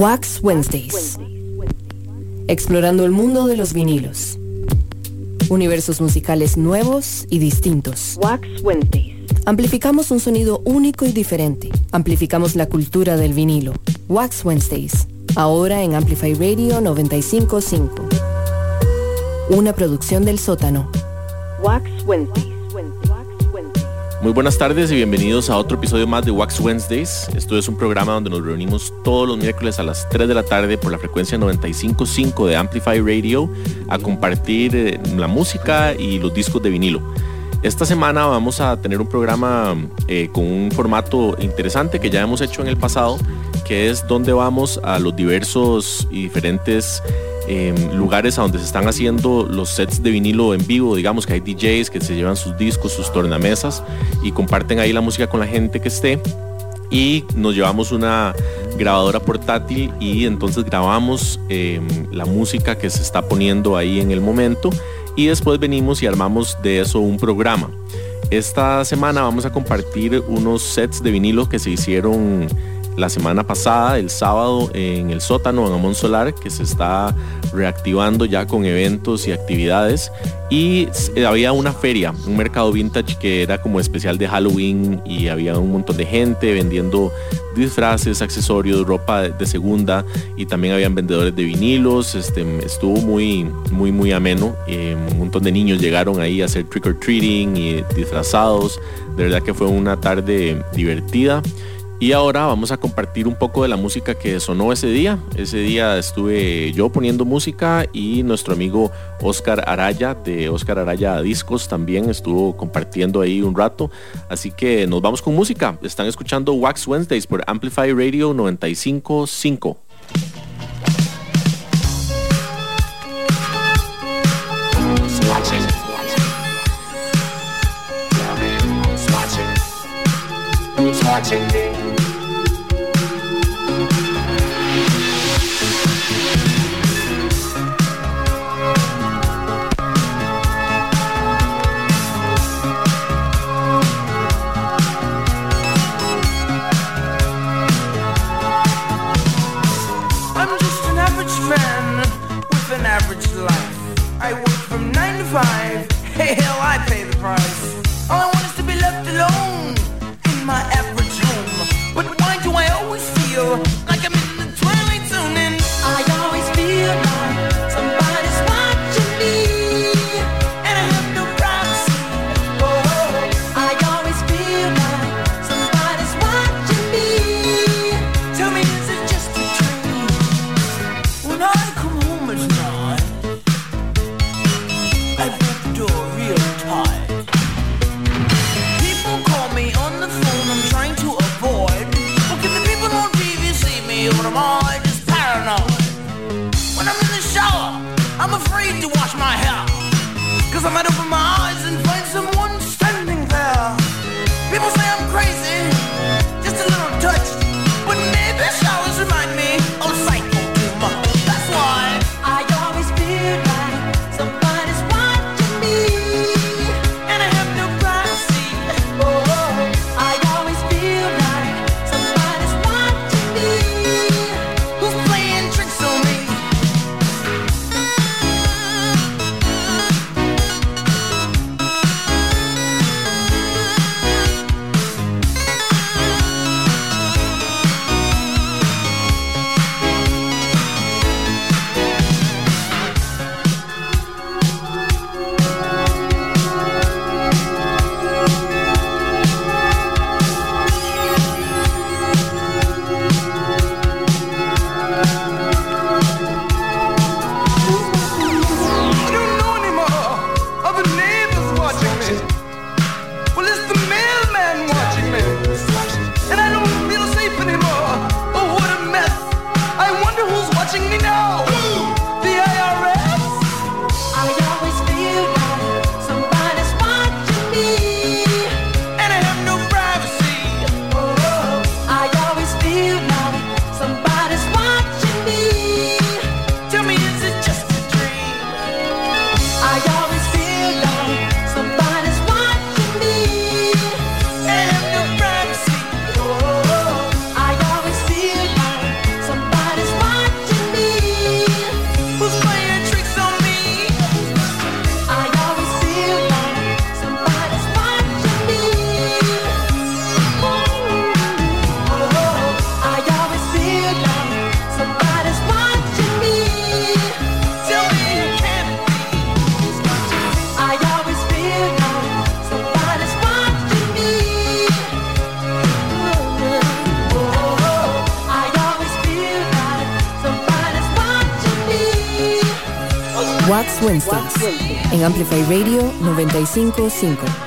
Wax Wednesdays. Explorando el mundo de los vinilos. Universos musicales nuevos y distintos. Wax Wednesdays. Amplificamos un sonido único y diferente. Amplificamos la cultura del vinilo. Wax Wednesdays. Ahora en Amplify Radio 955. Una producción del sótano. Wax Wednesdays. Muy buenas tardes y bienvenidos a otro episodio más de Wax Wednesdays. Esto es un programa donde nos reunimos todos los miércoles a las 3 de la tarde por la frecuencia 95.5 de Amplify Radio a compartir eh, la música y los discos de vinilo. Esta semana vamos a tener un programa eh, con un formato interesante que ya hemos hecho en el pasado, que es donde vamos a los diversos y diferentes Em, lugares a donde se están haciendo los sets de vinilo en vivo, digamos que hay DJs que se llevan sus discos, sus tornamesas y comparten ahí la música con la gente que esté. Y nos llevamos una grabadora portátil y entonces grabamos em, la música que se está poniendo ahí en el momento. Y después venimos y armamos de eso un programa. Esta semana vamos a compartir unos sets de vinilo que se hicieron la semana pasada, el sábado, en el sótano en Amón Solar, que se está reactivando ya con eventos y actividades. Y eh, había una feria, un mercado vintage que era como especial de Halloween y había un montón de gente vendiendo disfraces, accesorios, ropa de segunda y también habían vendedores de vinilos. Este, estuvo muy, muy, muy ameno. Eh, un montón de niños llegaron ahí a hacer trick or treating y disfrazados. De verdad que fue una tarde divertida. Y ahora vamos a compartir un poco de la música que sonó ese día. Ese día estuve yo poniendo música y nuestro amigo Oscar Araya de Oscar Araya Discos también estuvo compartiendo ahí un rato. Así que nos vamos con música. Están escuchando Wax Wednesdays por Amplify Radio 955. I'm just an average man with an average life. I work from nine to five. Hey, hell, I pay the price. 955.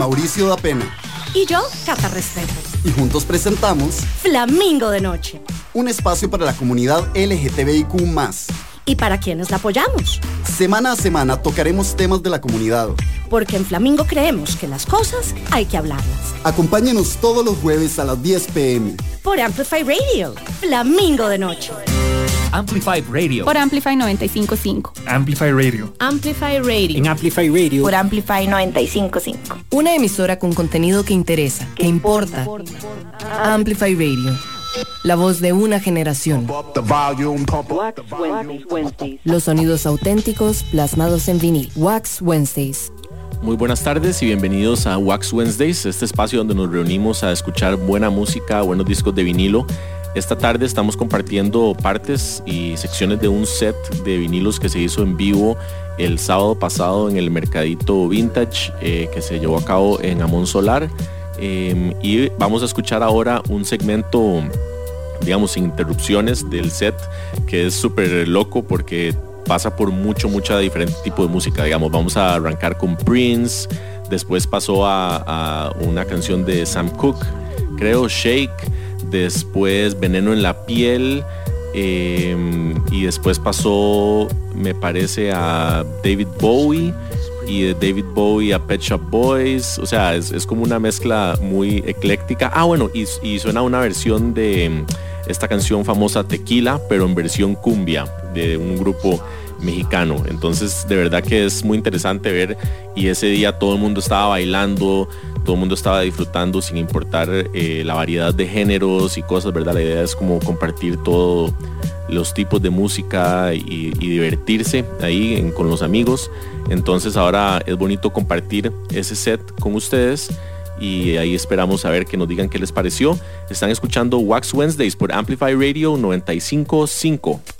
Mauricio da Pena. Y yo, Cata Restrepo. Y juntos presentamos Flamingo de Noche. Un espacio para la comunidad LGTBIQ. Y para quienes la apoyamos. Semana a semana tocaremos temas de la comunidad. Porque en Flamingo creemos que las cosas hay que hablarlas. Acompáñenos todos los jueves a las 10 pm. Por Amplify Radio. Flamingo de Noche. Amplify Radio. Por Amplify 955. Amplify Radio. Amplify Radio. En Amplify Radio. Por Amplify 955. Una emisora con contenido que interesa, que, importa. Amplify Radio. La voz de una generación. Los sonidos auténticos plasmados en vinil. Wax Wednesdays. Muy buenas tardes y bienvenidos a Wax Wednesdays, este espacio donde nos reunimos a escuchar buena música, buenos discos de vinilo. Esta tarde estamos compartiendo partes y secciones de un set de vinilos que se hizo en vivo el sábado pasado en el Mercadito Vintage eh, que se llevó a cabo en Amon Solar. Em, y vamos a escuchar ahora un segmento, digamos, sin interrupciones del set que es súper loco porque pasa por mucho, mucha diferente tipo de música. Digamos, vamos a arrancar con Prince, después pasó a, una canción de Sam Cooke, creo, Shake, después Veneno en la piel. Em, y después pasó, me parece, a David Bowie y de David Bowie a Pet Shop Boys. O sea, es, como una mezcla muy ecléctica. Ah, bueno, y, y, suena una versión de esta canción famosa Tequila, pero en versión cumbia, de un grupo mexicano. Entonces, de verdad que es muy interesante ver y ese día todo el mundo estaba bailando, todo el mundo estaba disfrutando sin importar eh, la variedad de géneros y cosas, ¿verdad? La idea es como compartir todos los tipos de música y, divertirse ahí con los amigos. Entonces ahora es bonito compartir ese set con ustedes y ahí esperamos a ver que nos digan qué les pareció. Están escuchando Wax Wednesdays por Amplify Radio 955.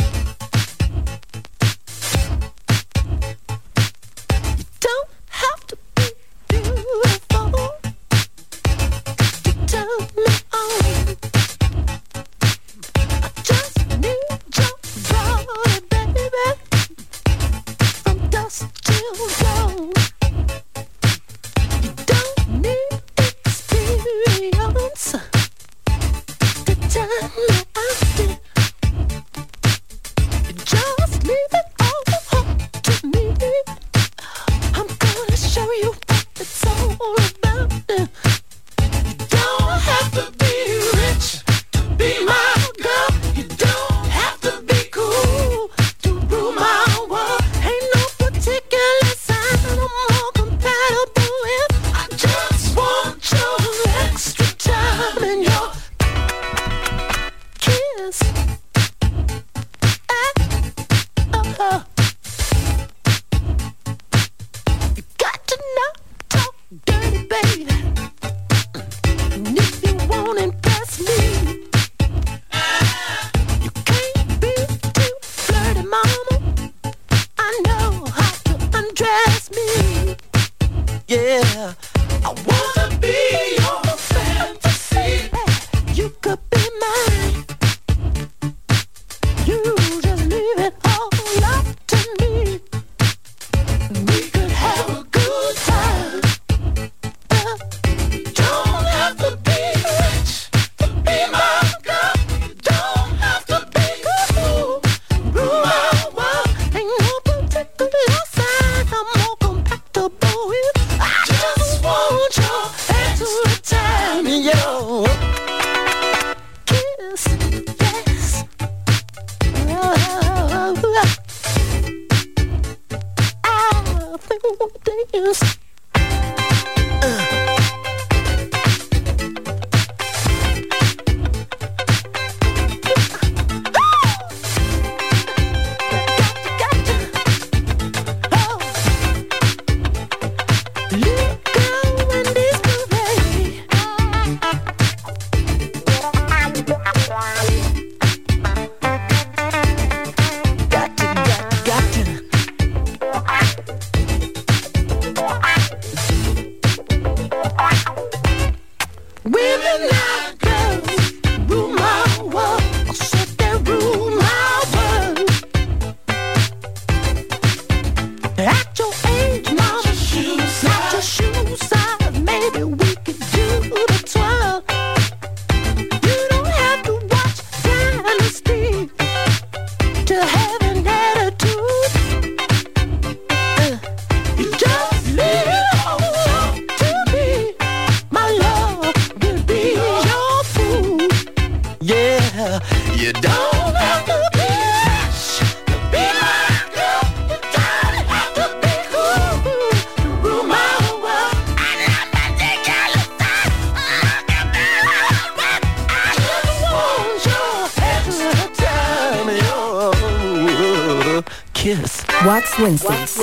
Kiss. Wax Wednesdays.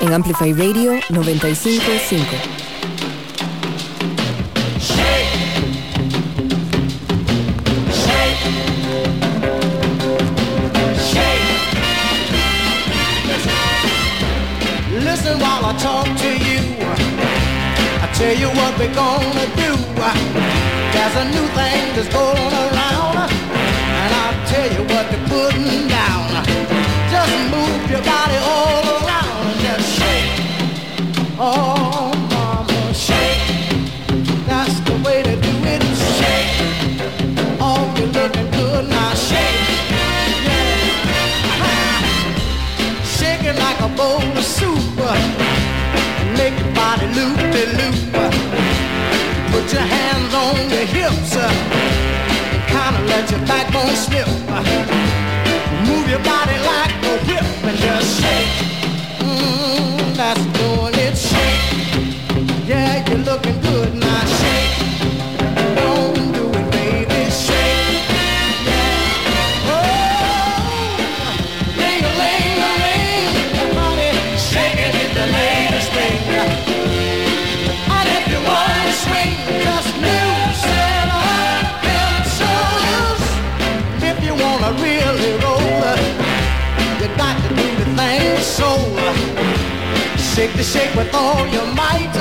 En Amplify Radio 955. tell you what we're gonna do. There's a new thing that's going hips and kind of let your backbone slip. Move your body like a whip and just shake. Mm, that's Shake shake with all your might.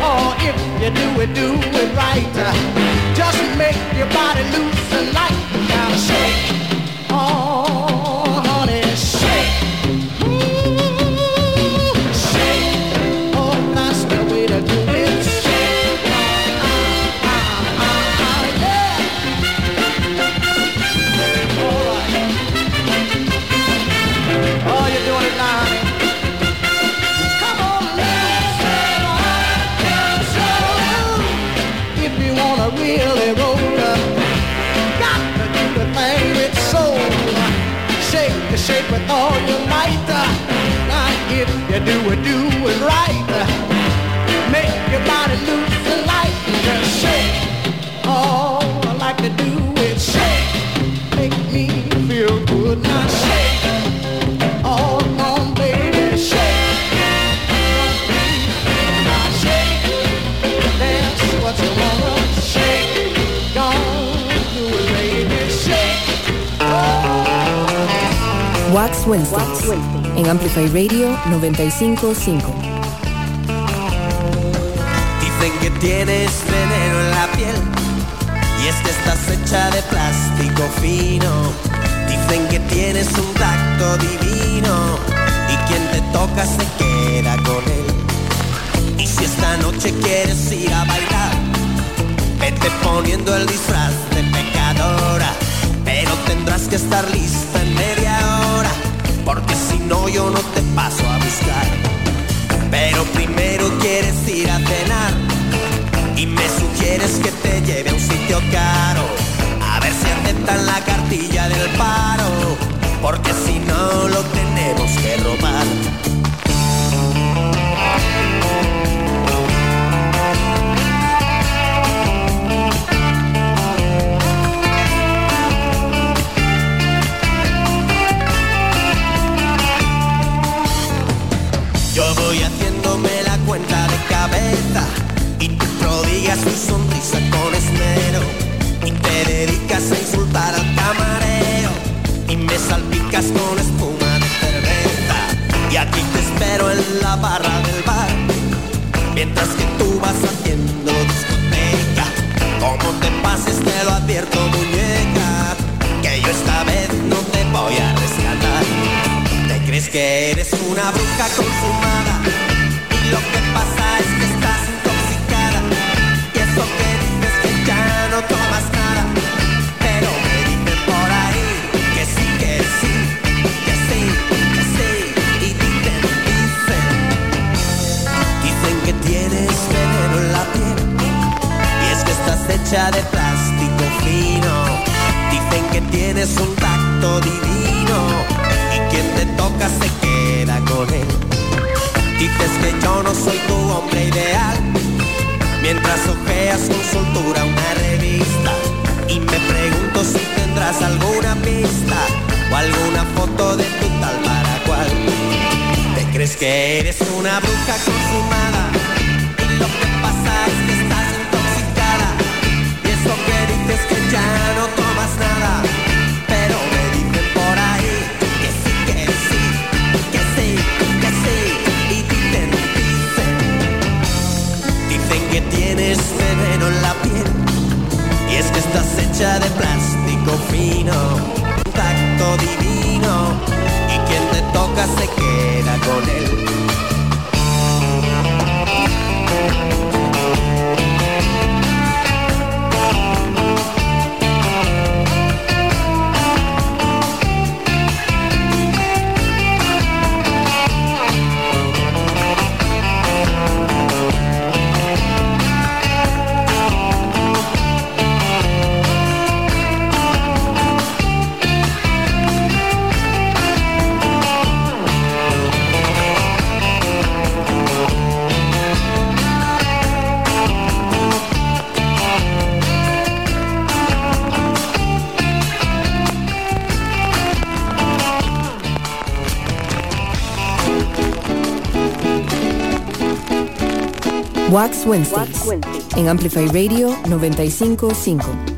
Or if you do it, do it right. Just make your body loose and light. Now shake. Shake with all your might. Now, if you do it, do it right. Make your body loose and light. Just shake. Oh, I like to do it. Shake. Make me feel good. Now shake. Wax Wednesdays. En Amplify Radio 955. Dicen que tienes veneno en la piel y es que estás hecha de plástico fino. Dicen que tienes un tacto divino y quien te toca se queda con él. Y si esta noche quieres ir a bailar, vete poniendo el disfraz de pecadora, pero tendrás que estar lista en yo no te paso a buscar. Pero primero quieres ir a cenar y me sugieres que te lleve a un sitio caro. A ver si aceptan la cartilla del paro, porque si no lo tenemos que robar. Tu sonrisa con esmero y te dedicas a insultar al camarero y me salpicas con espuma de cerveza. Y aquí te espero en la barra del bar mientras que tú vas haciendo discoteca. Como te pases te lo advierto muñeca que yo esta vez no te voy a rescatar. Te crees que eres una bruja consumada Wednesdays, en Amplify Radio 955.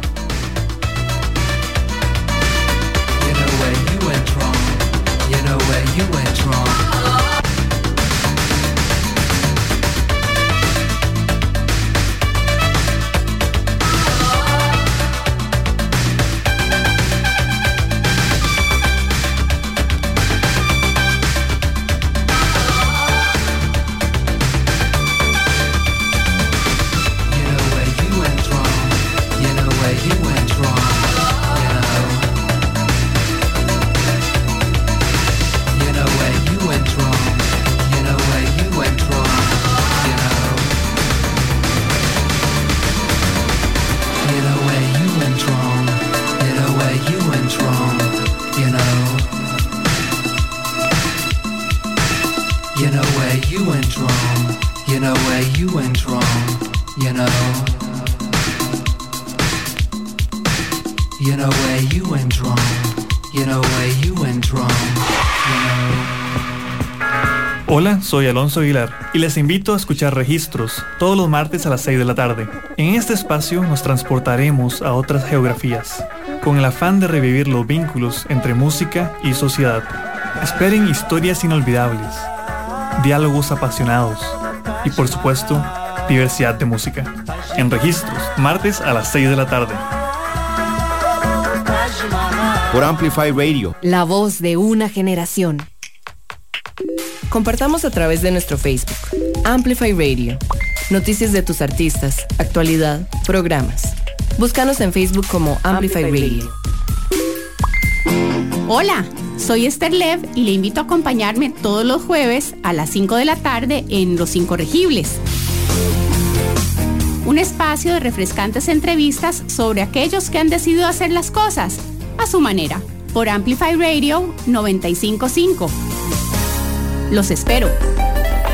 Hola, soy Alonso Aguilar y les invito a escuchar Registros todos los martes a las 6 de la tarde. En este espacio nos transportaremos a otras geografías, con el afán de revivir los vínculos entre música y sociedad. Esperen historias inolvidables, diálogos apasionados y por supuesto, diversidad de música. En Registros, martes a las 6 de la tarde. Por Amplify Radio. La voz de una generación. Compartamos a través de nuestro Facebook, Amplify Radio. Noticias de tus artistas, actualidad, programas. Búscanos en Facebook como Amplify, Radio. Hola, soy Esther Lev y le invito a acompañarme todos los jueves a las 5 de la tarde en Los Incorregibles. Un espacio de refrescantes entrevistas sobre aquellos que han decidido hacer las cosas a su manera por Amplify Radio 955. Los espero.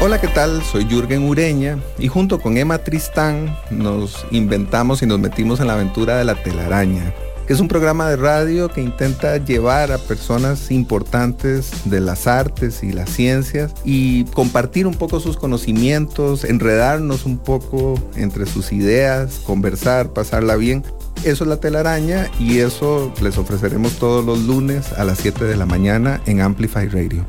Hola, ¿qué tal? Soy Jürgen Ureña y junto con Emma Tristán nos inventamos y nos metimos en la aventura de la telaraña, que es un programa de radio que intenta llevar a personas importantes de las artes y las ciencias y compartir un poco sus conocimientos, enredarnos un poco entre sus ideas, conversar, pasarla bien. Eso es la telaraña y eso les ofreceremos todos los lunes a las 7 de la mañana en Amplify Radio.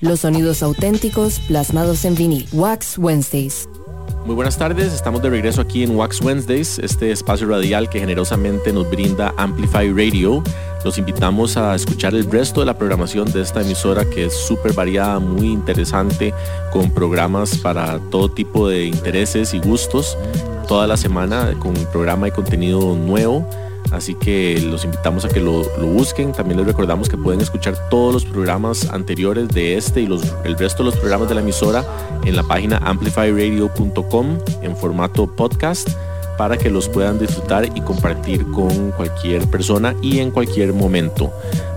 Los sonidos auténticos plasmados en vinil. Wax Wednesdays. Muy buenas tardes, estamos de regreso aquí en Wax Wednesdays, este espacio radial que generosamente nos brinda Amplify Radio. Los invitamos a escuchar el resto de la programación de esta emisora que es súper variada, muy interesante, con programas para todo tipo de intereses y gustos. Toda la semana con programa y contenido nuevo Así que los invitamos a que lo, busquen. También les recordamos que pueden escuchar todos los programas anteriores de este y el resto de los programas de la emisora en la página amplifyradio.com en formato podcast para que los puedan disfrutar y compartir con cualquier persona y en cualquier momento.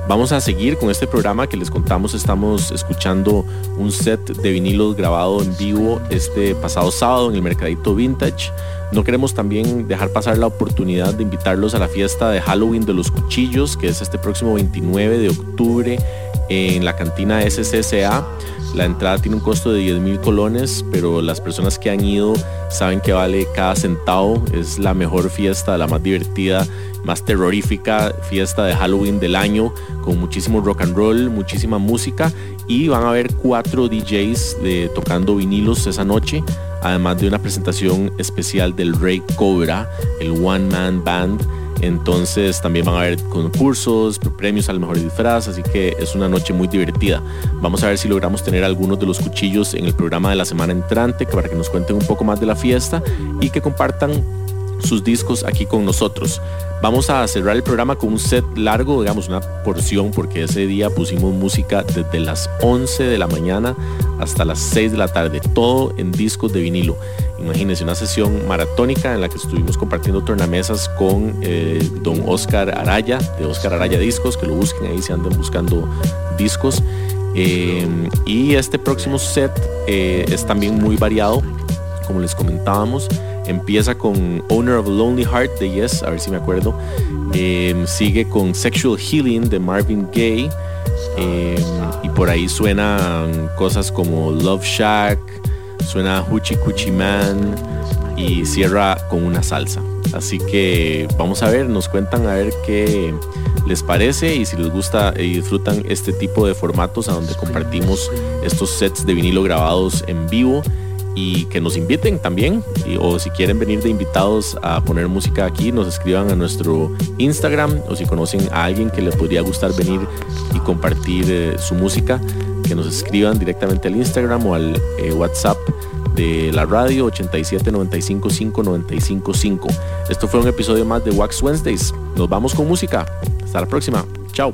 Vamos a seguir con este programa que les contamos. Estamos escuchando un set de vinilos grabado en vivo este pasado sábado en el Mercadito Vintage. No queremos también dejar pasar la oportunidad de invitarlos a la fiesta de Halloween de los Cuchillos, que es este próximo 29 de octubre en la cantina SCCA. La entrada tiene un costo de 10 mil colones, pero las personas que han ido saben que vale cada centavo. Es la mejor fiesta, la más divertida, más terrorífica fiesta de Halloween del año, con muchísimo rock and roll, muchísima música y van a haber cuatro DJs de, tocando vinilos esa noche además de una presentación especial del Rey Cobra, el One Man Band. Entonces también van a haber concursos, premios al mejor disfraz, así que es una noche muy divertida. Vamos a ver si logramos tener algunos de los cuchillos en el programa de la semana entrante para que nos cuenten un poco más de la fiesta y que compartan sus discos aquí con nosotros. Vamos a cerrar el programa con un set largo, digamos una porción, porque ese día pusimos música desde las 11 de la mañana hasta las 6 de la tarde, todo en discos de vinilo. Imagínense una sesión maratónica en la que estuvimos compartiendo tornamesas con eh, don Oscar Araya, de Oscar Araya Discos, que lo busquen ahí si andan buscando discos. Eh, y este próximo set eh, es también muy variado, como les comentábamos Empieza con Owner of a Lonely Heart de Yes, a ver si me acuerdo. Em, sigue con Sexual Healing de Marvin Gaye. Em, y por ahí suenan cosas como Love Shack, suena Hoochie Coochie Man y cierra con una salsa. Así que vamos a ver, nos cuentan a ver qué les parece y si les gusta y disfrutan este tipo de formatos a donde compartimos estos sets de vinilo grabados en vivo y que nos inviten también o si quieren venir de invitados a poner música aquí nos escriban a nuestro Instagram o si conocen a alguien que les podría gustar venir y compartir eh, su música que nos escriban directamente al Instagram o al eh, WhatsApp de la radio 87 95 Esto fue un episodio más de Wax Wednesdays. Nos vamos con música. Hasta la próxima. Chao.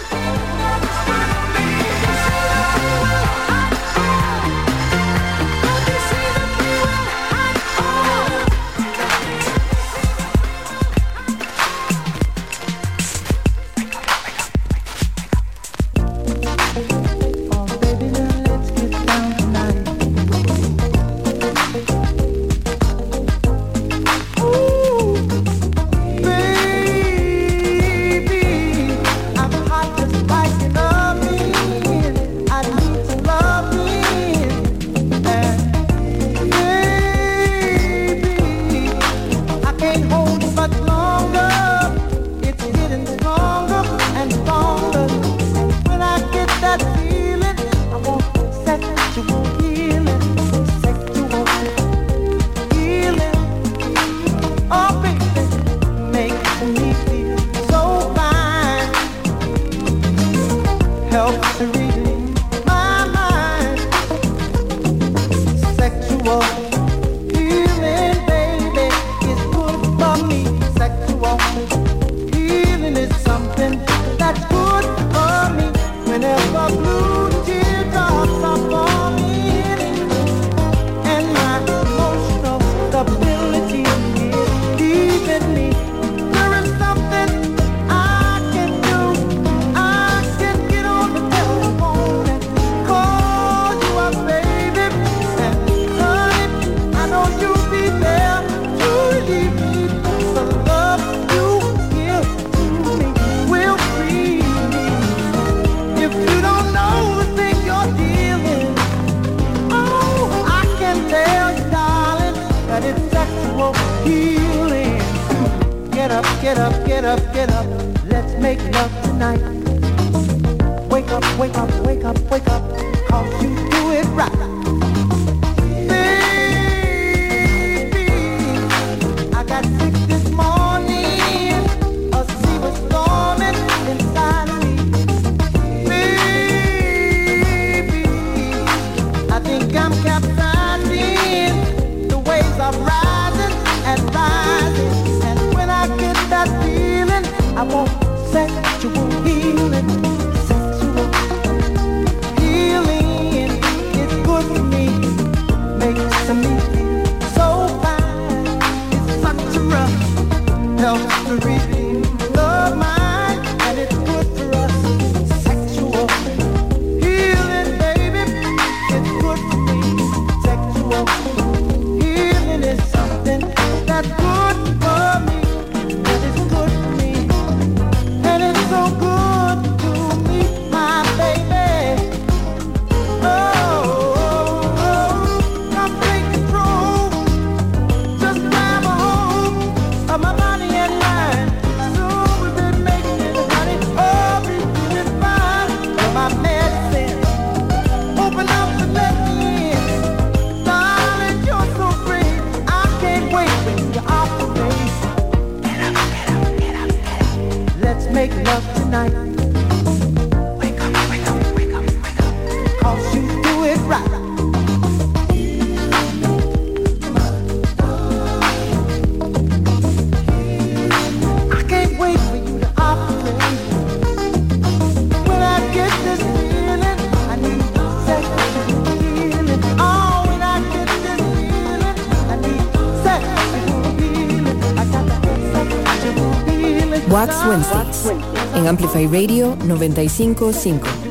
Radio 955.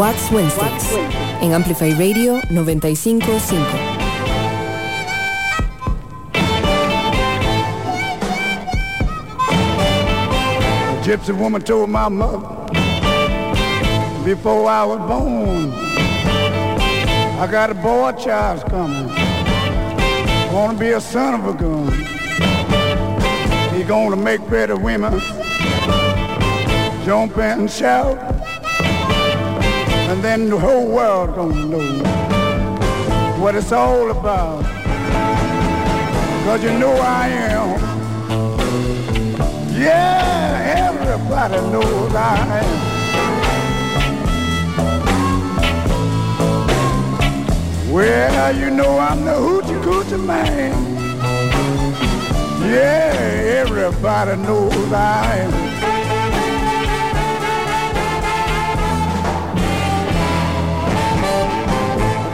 Wax Wednesdays en Amplify Radio 955. gypsy woman told my mother before I was born, I got a boy child's coming. Gonna be a son of a gun. He gonna make pretty women jump and shout. And then the whole world gonna know what it's all about. Cause you know I am. Yeah, everybody knows I am. Well, you know I'm the hoochie coochie man. Yeah, everybody knows I am.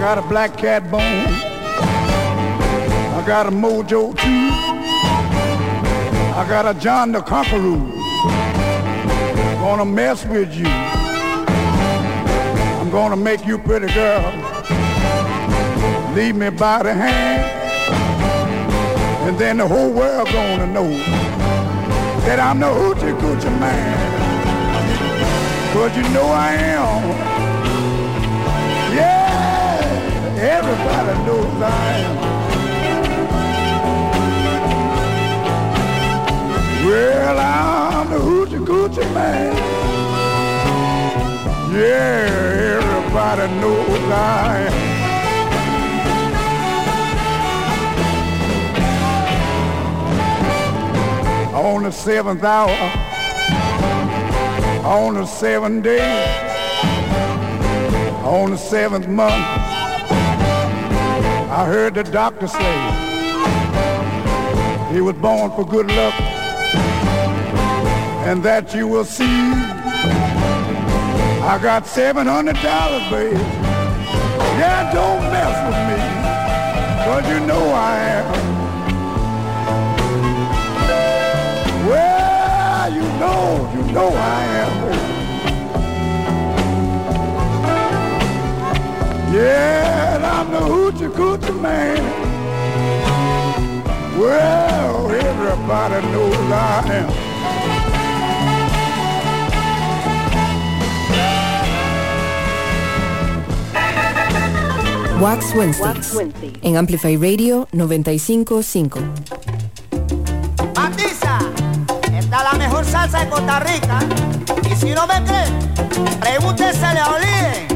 Got a black cat bone. I got a mojo too. I got a John the Conqueror. Gonna mess with you. I'm gonna make you pretty girl. Lead me by the hand. And then the whole world gonna know that I'm the hoochie coochie man. Cause you know I am. Everybody knows I am. Well, I'm the hoochie coochie man. Yeah, everybody knows I am. On the seventh hour, on the seventh day, on the seventh month, I heard the doctor say he was born for good luck and that you will see. I got seven hundred dollars, baby. Yeah, don't mess with me, cause you know I am. Well, you know, you know I am, Yeah, I'm the hoochie coochie man. Well, everybody knows I am. Wax Wednesdays en Amplify Radio 955. Matiza, esta es la mejor salsa de Costa Rica. Y si no me cree, pregúntesele a Olien.